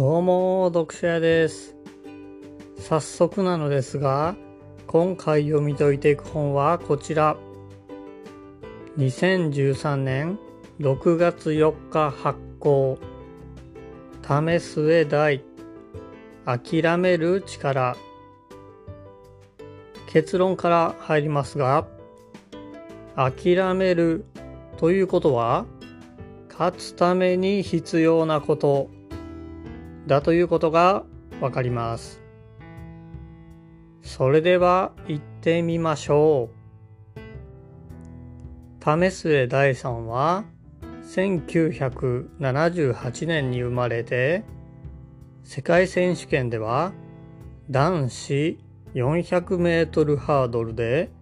どうも、読書屋です。早速なのですが、今回読み解いていく本はこちら。2013年6月4日発行。為末大。諦める力。結論から入りますが、諦めるということは、勝つために必要なことだということがわかります。それでは行ってみましょう。為末大さんは1978年に生まれて世界選手権では男子400メートルハードルで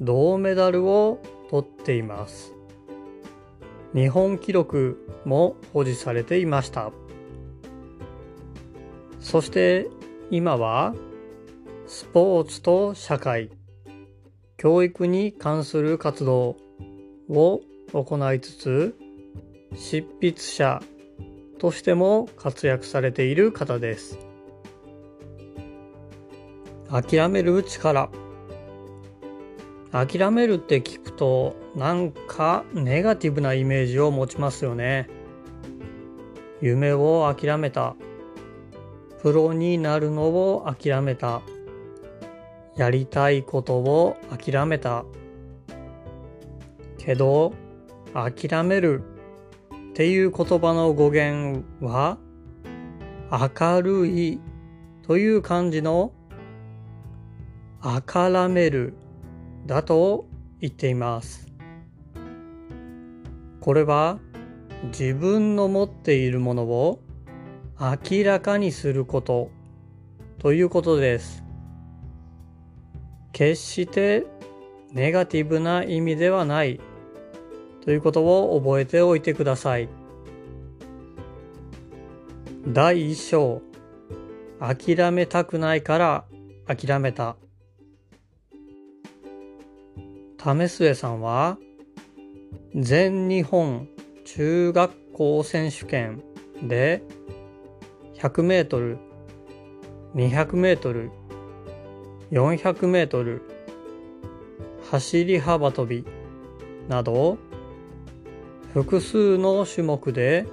銅メダルを取っています。日本記録も保持されていました。そして今はスポーツと社会、教育に関する活動を行いつつ、執筆者としても活躍されている方です。諦める力。諦めるって聞くとなんかネガティブなイメージを持ちますよね。夢を諦めた。プロになるのを諦めた。やりたいことを諦めた。けど、諦めるっていう言葉の語源は、明るいという漢字のあからめるだと言っています。これは自分の持っているものを明らかにすることということです。決してネガティブな意味ではないということを覚えておいてください。第一章諦めたくないから諦めた。為末さんは全日本中学校選手権で100メートル、200メートル、400メートル、走り幅跳びなど複数の種目で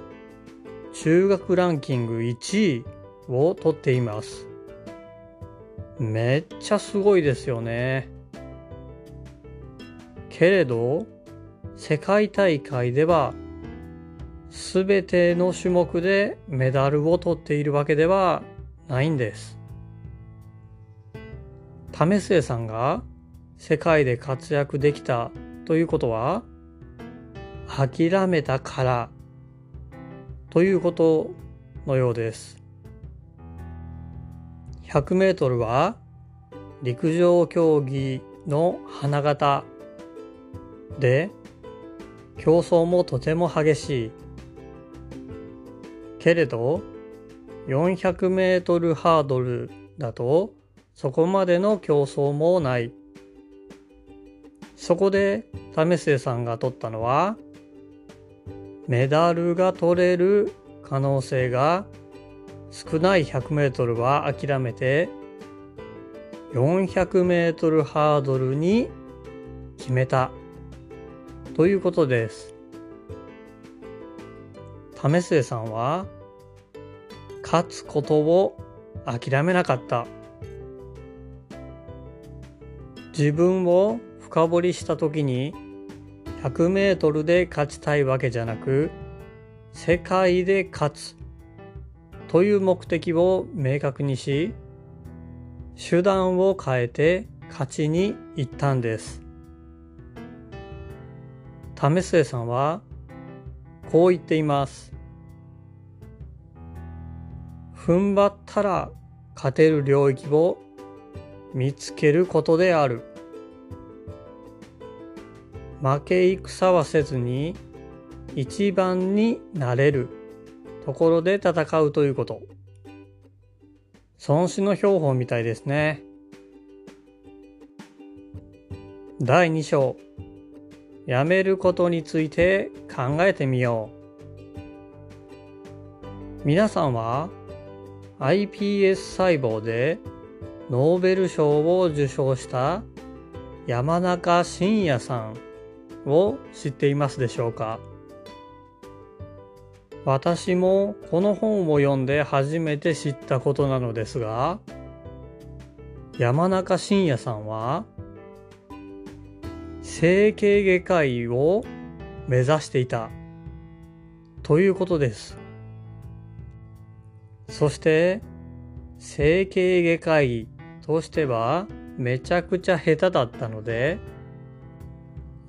中学ランキング1位を取っています。めっちゃすごいですよね。けれど、世界大会ではすべての種目でメダルを取っているわけではないんです。為末さんが世界で活躍できたということは諦めたからということのようです。100メートルは陸上競技の花形で競争もとても激しい。けれど400メートルハードルだとそこまでの競争もない。そこで為末さんが取ったのはメダルが取れる可能性が少ない100メートルは諦めて400メートルハードルに決めたということです。為末さんは勝つことを諦めなかった。自分を深掘りした時に100メートルで勝ちたいわけじゃなく世界で勝つという目的を明確にし手段を変えて勝ちに行ったんです。為末さんはこう言っています。踏ん張ったら勝てる領域を見つけることである。負け戦はせずに一番になれるところで戦うということ。孫子の標本みたいですね。第2章。やめることについて考えてみよう。皆さんは iPS 細胞でノーベル賞を受賞した山中伸也さんを知っていますでしょうか？私もこの本を読んで初めて知ったことなのですが山中伸也さんは整形外科医を目指していたということです。そして整形外科医としてはめちゃくちゃ下手だったので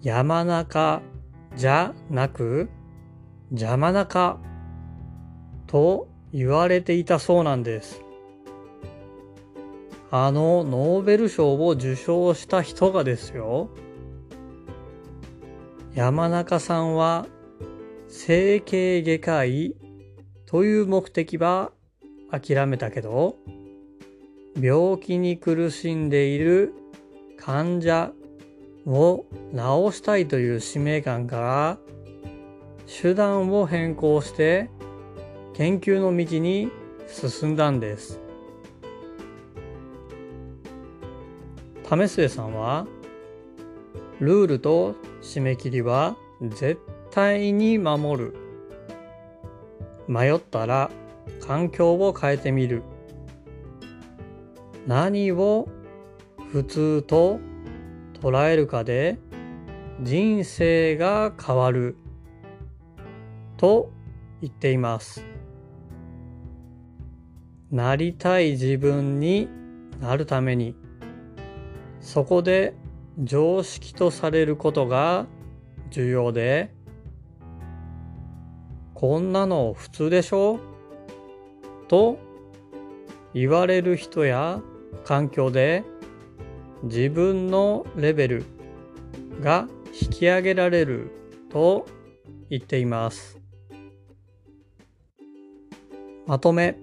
山中じゃなく邪魔中と言われていたそうなんです。あのノーベル賞を受賞した人がですよ。山中さんは整形外科医という目的は諦めたけど、病気に苦しんでいる患者を治したいという使命感から手段を変更して研究の道に進んだんです。為末さんはルールと締め切りは絶対に守る。迷ったら環境を変えてみる。何を普通と捉えるかで人生が変わると言っています。なりたい自分になるためにそこで常識とされることが重要でこんなの普通でしょ？と言われる人や環境で自分のレベルが引き上げられると言っています。まとめ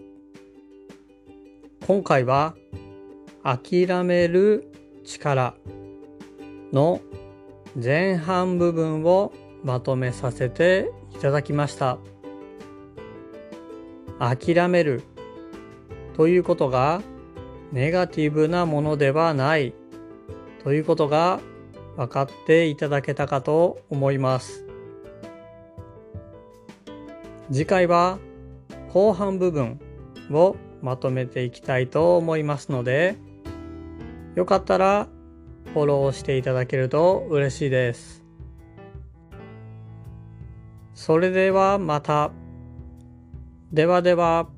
今回は諦める力の前半部分をまとめさせていただきました。諦めるということがネガティブなものではないということが分かっていただけたかと思います。次回は後半部分をまとめていきたいと思いますので、よかったらフォローしていただけると嬉しいです。それではまた。ではでは。